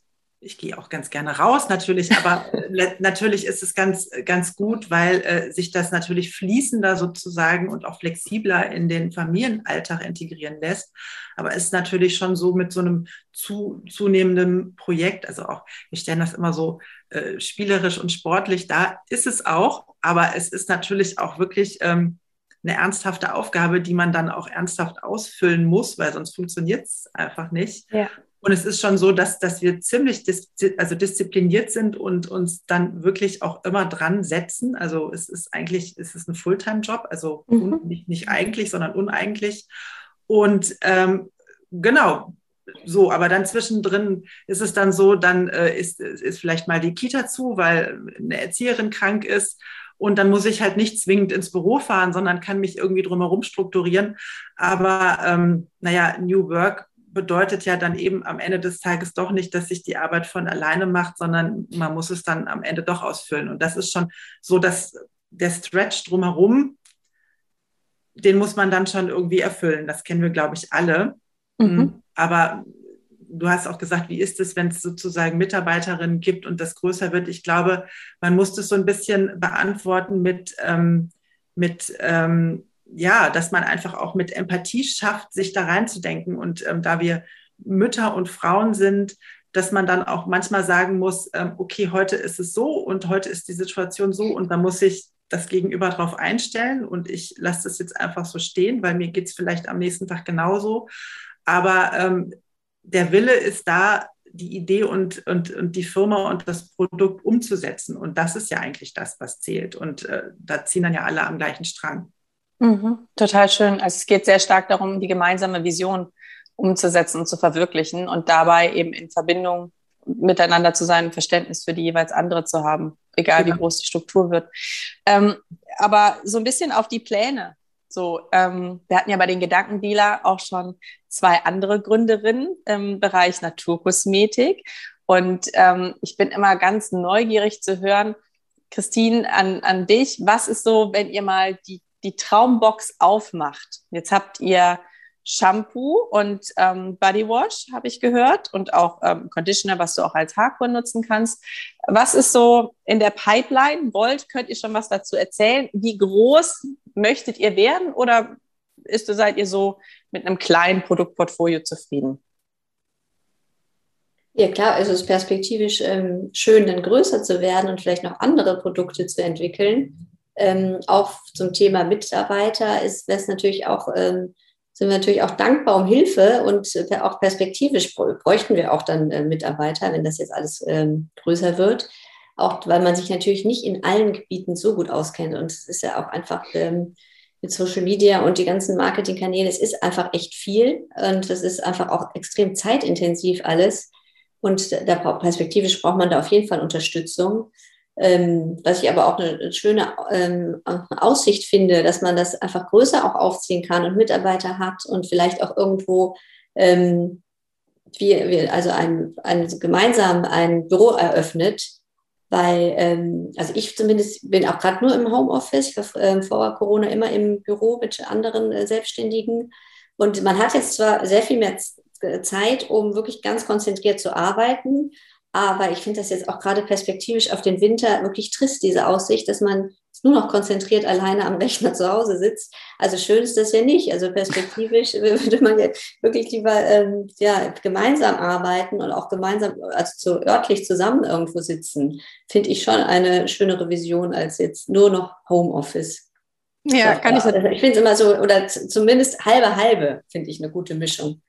ich gehe auch ganz gerne raus, natürlich, aber natürlich ist es ganz, ganz gut, weil äh, sich das natürlich fließender sozusagen und auch flexibler in den Familienalltag integrieren lässt. Aber es ist natürlich schon so mit so einem zu, zunehmenden Projekt, also auch, wir stellen das immer so äh, spielerisch und sportlich, da ist es auch, aber es ist natürlich auch wirklich ähm, eine ernsthafte Aufgabe, die man dann auch ernsthaft ausfüllen muss, weil sonst funktioniert es einfach nicht. Ja. Und es ist schon so, dass, dass wir ziemlich dis also diszipliniert sind und uns dann wirklich auch immer dran setzen. Also es ist eigentlich, es ist ein Fulltime-Job, also mhm. nicht, nicht eigentlich, sondern uneigentlich. Und ähm, genau, so, aber dann zwischendrin ist es dann so, dann äh, ist, ist vielleicht mal die Kita zu, weil eine Erzieherin krank ist. Und dann muss ich halt nicht zwingend ins Büro fahren, sondern kann mich irgendwie drumherum strukturieren. Aber ähm, naja, New Work bedeutet ja dann eben am Ende des Tages doch nicht, dass sich die Arbeit von alleine macht, sondern man muss es dann am Ende doch ausfüllen. Und das ist schon so, dass der Stretch drumherum, den muss man dann schon irgendwie erfüllen. Das kennen wir, glaube ich, alle. Mhm. Aber du hast auch gesagt, wie ist es, wenn es sozusagen Mitarbeiterinnen gibt und das größer wird? Ich glaube, man muss das so ein bisschen beantworten mit, ähm, mit ähm, ja, dass man einfach auch mit Empathie schafft, sich da reinzudenken. Und ähm, da wir Mütter und Frauen sind, dass man dann auch manchmal sagen muss, ähm, okay, heute ist es so und heute ist die Situation so und da muss ich das Gegenüber darauf einstellen und ich lasse das jetzt einfach so stehen, weil mir geht es vielleicht am nächsten Tag genauso. Aber ähm, der Wille ist da, die Idee und, und, und die Firma und das Produkt umzusetzen. Und das ist ja eigentlich das, was zählt. Und äh, da ziehen dann ja alle am gleichen Strang. Mhm, total schön. Also es geht sehr stark darum, die gemeinsame Vision umzusetzen und zu verwirklichen und dabei eben in Verbindung miteinander zu sein, Verständnis für die jeweils andere zu haben, egal ja. wie groß die Struktur wird. Ähm, aber so ein bisschen auf die Pläne. So, ähm, wir hatten ja bei den Gedankendealer auch schon zwei andere Gründerinnen im Bereich Naturkosmetik. Und ähm, ich bin immer ganz neugierig zu hören, Christine, an, an dich. Was ist so, wenn ihr mal die, die Traumbox aufmacht? Jetzt habt ihr Shampoo und ähm, Bodywash, habe ich gehört, und auch ähm, Conditioner, was du auch als Haarkur nutzen kannst. Was ist so in der Pipeline? Wollt, könnt ihr schon was dazu erzählen? Wie groß möchtet ihr werden oder ist, seid ihr so mit einem kleinen Produktportfolio zufrieden? Ja, klar, also es ist perspektivisch ähm, schön, dann größer zu werden und vielleicht noch andere Produkte zu entwickeln. Ähm, auch zum Thema Mitarbeiter ist es natürlich auch ähm, sind wir natürlich auch dankbar um Hilfe und äh, auch perspektivisch bräuchten wir auch dann äh, Mitarbeiter, wenn das jetzt alles ähm, größer wird. Auch weil man sich natürlich nicht in allen Gebieten so gut auskennt. Und es ist ja auch einfach ähm, mit Social Media und die ganzen Marketingkanäle, es ist einfach echt viel und es ist einfach auch extrem zeitintensiv alles. Und da perspektivisch braucht man da auf jeden Fall Unterstützung. Ähm, was ich aber auch eine schöne ähm, Aussicht finde, dass man das einfach größer auch aufziehen kann und Mitarbeiter hat und vielleicht auch irgendwo ähm, wir, wir, also ein, ein gemeinsam ein Büro eröffnet, weil, ähm, also ich zumindest bin auch gerade nur im Homeoffice, ich war äh, vor Corona immer im Büro mit anderen äh, Selbstständigen. Und man hat jetzt zwar sehr viel mehr Zeit, um wirklich ganz konzentriert zu arbeiten, aber ich finde das jetzt auch gerade perspektivisch auf den Winter wirklich trist, diese Aussicht, dass man nur noch konzentriert alleine am Rechner zu Hause sitzt. Also schön ist das ja nicht. Also perspektivisch würde man ja wirklich lieber ähm, ja, gemeinsam arbeiten und auch gemeinsam, also zu, örtlich zusammen irgendwo sitzen. Finde ich schon eine schönere Vision als jetzt nur noch Homeoffice. Ja, so, kann ich. Also ich finde es immer so, oder zumindest halbe halbe finde ich eine gute Mischung.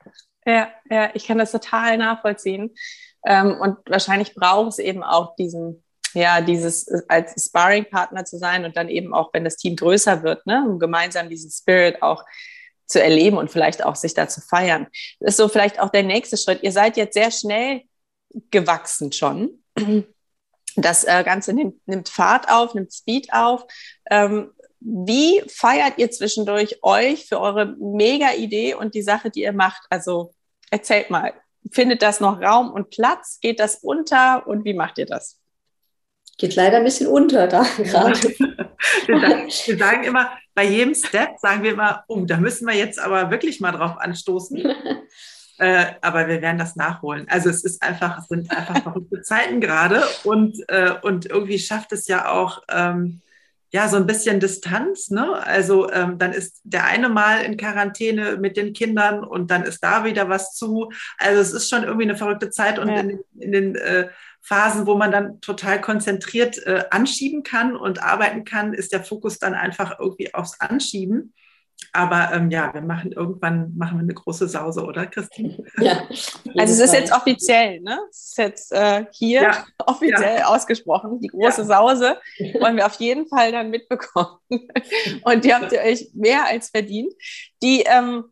Ja, ja, ich kann das total nachvollziehen. Ähm, und wahrscheinlich braucht es eben auch diesen, ja, dieses äh, als Sparring-Partner zu sein und dann eben auch, wenn das Team größer wird, ne, um gemeinsam diesen Spirit auch zu erleben und vielleicht auch sich da zu feiern. Das ist so vielleicht auch der nächste Schritt. Ihr seid jetzt sehr schnell gewachsen schon. Das äh, Ganze nimmt, nimmt Fahrt auf, nimmt Speed auf. Ähm, wie feiert ihr zwischendurch euch für eure Mega-Idee und die Sache, die ihr macht? Also erzählt mal, findet das noch Raum und Platz? Geht das unter und wie macht ihr das? Geht leider ein bisschen unter da gerade. wir, sagen, wir sagen immer, bei jedem Step sagen wir immer, oh, da müssen wir jetzt aber wirklich mal drauf anstoßen. äh, aber wir werden das nachholen. Also es ist einfach, es sind einfach verrückte Zeiten gerade und, äh, und irgendwie schafft es ja auch, ähm, ja, so ein bisschen Distanz. Ne? Also ähm, dann ist der eine mal in Quarantäne mit den Kindern und dann ist da wieder was zu. Also es ist schon irgendwie eine verrückte Zeit und ja. in, in, den äh, Phasen, wo man dann total konzentriert äh, anschieben kann und arbeiten kann, ist der Fokus dann einfach irgendwie aufs Anschieben. Aber ähm, ja, wir machen irgendwann machen wir eine große Sause, oder Christine? Ja. Also es ist jetzt offiziell, ne? Es ist jetzt äh, hier ja. offiziell ja. ausgesprochen. Die große ja. Sause wollen wir auf jeden Fall dann mitbekommen. Und die habt ihr euch mehr als verdient. Die ähm,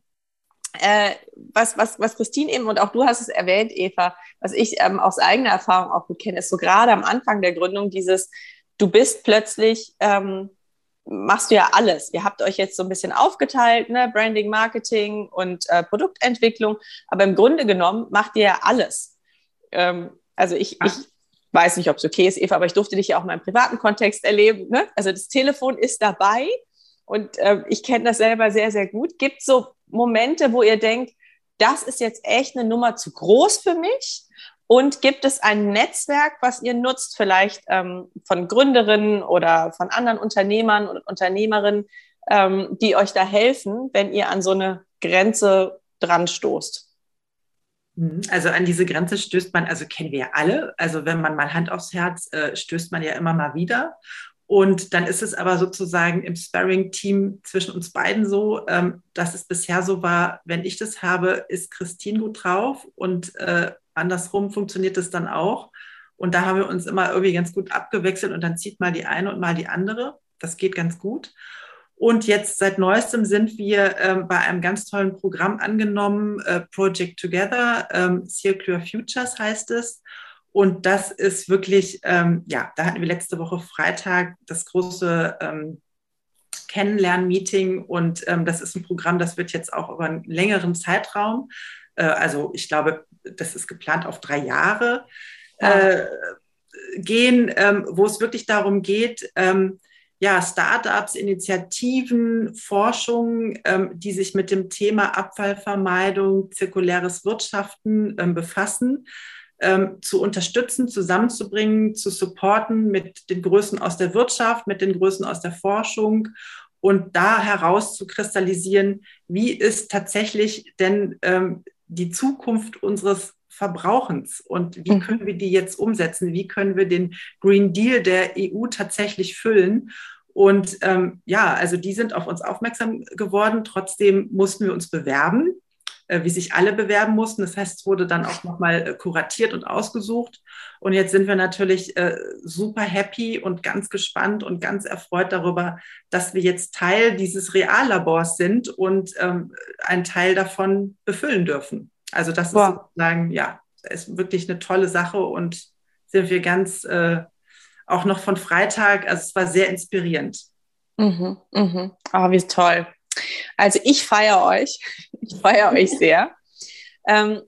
äh, was, was, was Christine eben und auch du hast es erwähnt, Eva, was ich ähm, aus eigener Erfahrung auch gut kenne, ist so gerade am Anfang der Gründung dieses, du bist plötzlich ähm, machst du ja alles. Ihr habt euch jetzt so ein bisschen aufgeteilt, ne? Branding, Marketing und äh, Produktentwicklung, aber im Grunde genommen macht ihr ja alles. Ähm, also ich, ich weiß nicht, ob es okay ist, Eva, aber ich durfte dich ja auch mal im privaten Kontext erleben. Ne? Also das Telefon ist dabei und äh, ich kenne das selber sehr, sehr gut. Gibt es so Momente, wo ihr denkt, das ist jetzt echt eine Nummer zu groß für mich? Und gibt es ein Netzwerk, was ihr nutzt, vielleicht ähm, von Gründerinnen oder von anderen Unternehmern und Unternehmerinnen, ähm, die euch da helfen, wenn ihr an so eine Grenze dran stoßt? Mhm. Also an diese Grenze stößt man, also kennen wir ja alle. Also wenn man mal Hand aufs Herz äh, stößt man ja immer mal wieder. Und dann ist es aber sozusagen im Sparring-Team zwischen uns beiden so, ähm, dass es bisher so war, wenn ich das habe, ist Christine gut drauf und äh, andersrum funktioniert es dann auch. Und da haben wir uns immer irgendwie ganz gut abgewechselt und dann zieht mal die eine und mal die andere. Das geht ganz gut. Und jetzt seit neuestem sind wir ähm, bei einem ganz tollen Programm angenommen, äh, Project Together, ähm, Circular Futures heißt es. Und das ist wirklich, ähm, ja, da hatten wir letzte Woche Freitag das große ähm, Kennenlern-Meeting und ähm, das ist ein Programm, das wird jetzt auch über einen längeren Zeitraum, äh, also ich glaube, das ist geplant auf drei Jahre, äh, gehen, ähm, wo es wirklich darum geht, ähm, ja, Startups, Initiativen, Forschung, ähm, die sich mit dem Thema Abfallvermeidung, zirkuläres Wirtschaften ähm, befassen, ähm, zu unterstützen, zusammenzubringen, zu supporten mit den Größen aus der Wirtschaft, mit den Größen aus der Forschung und da herauszukristallisieren, wie ist tatsächlich denn ähm, die Zukunft unseres Verbrauchens und wie mhm. können wir die jetzt umsetzen? Wie können wir den Green Deal der EU tatsächlich füllen? Und ähm, ja, also die sind auf uns aufmerksam geworden. Trotzdem mussten wir uns bewerben, wie sich alle bewerben mussten. Das heißt, es wurde dann auch nochmal äh, kuratiert und ausgesucht. Und jetzt sind wir natürlich äh, super happy und ganz gespannt und ganz erfreut darüber, dass wir jetzt Teil dieses Reallabors sind und ähm, einen Teil davon befüllen dürfen. Also das ist sozusagen, ja, ist wirklich eine tolle Sache und sind wir ganz äh, auch noch von Freitag. Also es war sehr inspirierend. Mhm, mhm. Oh, wie toll. Also ich feiere euch. Ich feiere euch sehr. Ähm,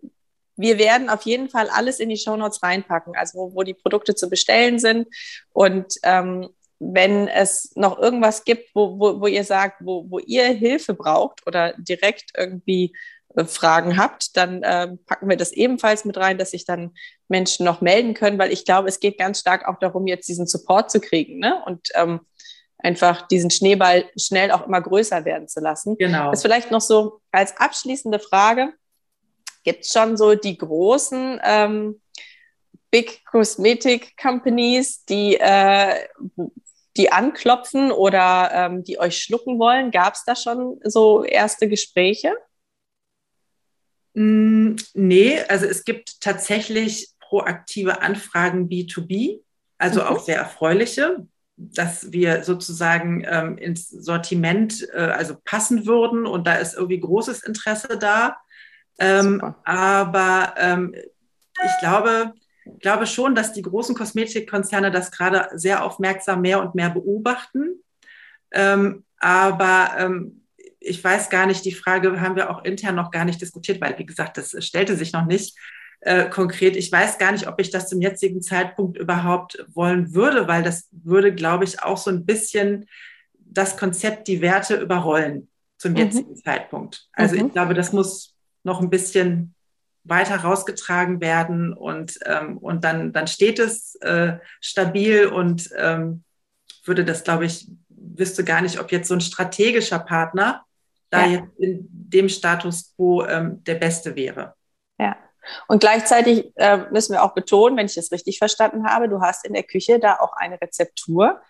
wir werden auf jeden Fall alles in die Shownotes reinpacken, also wo, wo die Produkte zu bestellen sind. Und ähm, wenn es noch irgendwas gibt, wo, wo, wo ihr sagt, wo, wo ihr Hilfe braucht oder direkt irgendwie Fragen habt, dann äh, packen wir das ebenfalls mit rein, dass sich dann Menschen noch melden können, weil ich glaube, es geht ganz stark auch darum, jetzt diesen Support zu kriegen ne? und ähm, einfach diesen Schneeball schnell auch immer größer werden zu lassen. Genau. Das vielleicht noch so als abschließende Frage. Gibt es schon so die großen ähm, Big Cosmetic Companies, die, äh, die anklopfen oder ähm, die euch schlucken wollen? Gab es da schon so erste Gespräche? Mm, nee, also es gibt tatsächlich proaktive Anfragen B2B, also mhm. auch sehr erfreuliche, dass wir sozusagen ähm, ins Sortiment äh, also passen würden und da ist irgendwie großes Interesse da. Ähm, aber ähm, ich glaube, glaube schon, dass die großen Kosmetikkonzerne das gerade sehr aufmerksam mehr und mehr beobachten. Ähm, aber ähm, ich weiß gar nicht, die Frage haben wir auch intern noch gar nicht diskutiert, weil, wie gesagt, das stellte sich noch nicht äh, konkret. Ich weiß gar nicht, ob ich das zum jetzigen Zeitpunkt überhaupt wollen würde, weil das würde, glaube ich, auch so ein bisschen das Konzept, die Werte überrollen zum mhm. jetzigen Zeitpunkt. Also mhm. ich glaube, das muss noch ein bisschen weiter rausgetragen werden und, ähm, und dann, dann steht es äh, stabil und ähm, würde das, glaube ich, wüsste gar nicht, ob jetzt so ein strategischer Partner da ja. jetzt in dem Status quo ähm, der beste wäre. Und gleichzeitig äh, müssen wir auch betonen, wenn ich das richtig verstanden habe, du hast in der Küche da auch eine Rezeptur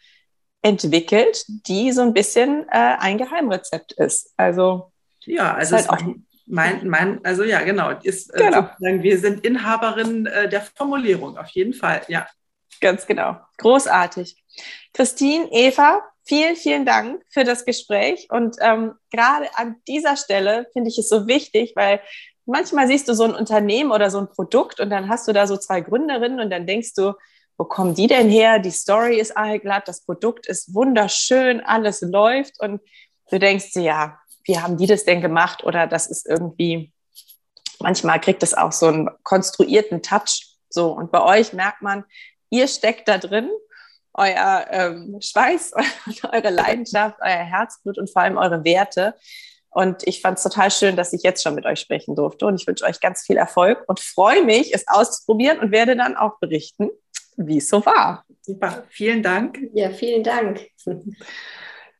entwickelt, die so ein bisschen äh, ein Geheimrezept ist. Also ja, also halt auch mein, mein, also ja, genau, ist äh, genau. wir sind Inhaberin äh, der Formulierung auf jeden Fall, ja. Ganz genau, großartig. Christine, Eva, Vielen, vielen Dank für das Gespräch. Und ähm, gerade an dieser Stelle finde ich es so wichtig, weil manchmal siehst du so ein Unternehmen oder so ein Produkt und dann hast du da so zwei Gründerinnen und dann denkst du, wo kommen die denn her? Die Story ist allglatt, das Produkt ist wunderschön, alles läuft und du denkst dir, ja, wie haben die das denn gemacht? Oder das ist irgendwie, manchmal kriegt es auch so einen konstruierten Touch. So, und bei euch merkt man, ihr steckt da drin euer ähm, Schweiß, eure Leidenschaft, euer Herzblut und vor allem eure Werte. Und ich fand es total schön, dass ich jetzt schon mit euch sprechen durfte. Und ich wünsche euch ganz viel Erfolg und freue mich, es auszuprobieren und werde dann auch berichten, wie es so war. Super, vielen Dank. Ja, vielen Dank.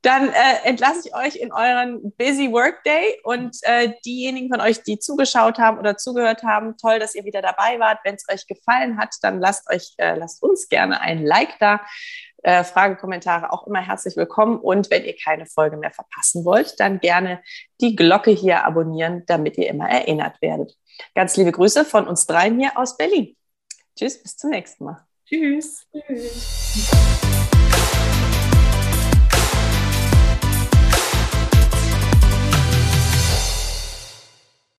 Dann äh, entlasse ich euch in euren Busy Workday und äh, diejenigen von euch, die zugeschaut haben oder zugehört haben, toll, dass ihr wieder dabei wart. Wenn es euch gefallen hat, dann lasst euch, äh, lasst uns gerne ein Like da. Äh, Frage, Kommentare auch immer herzlich willkommen. Und wenn ihr keine Folge mehr verpassen wollt, dann gerne die Glocke hier abonnieren, damit ihr immer erinnert werdet. Ganz liebe Grüße von uns dreien hier aus Berlin. Tschüss, bis zum nächsten Mal. Tschüss. Tschüss.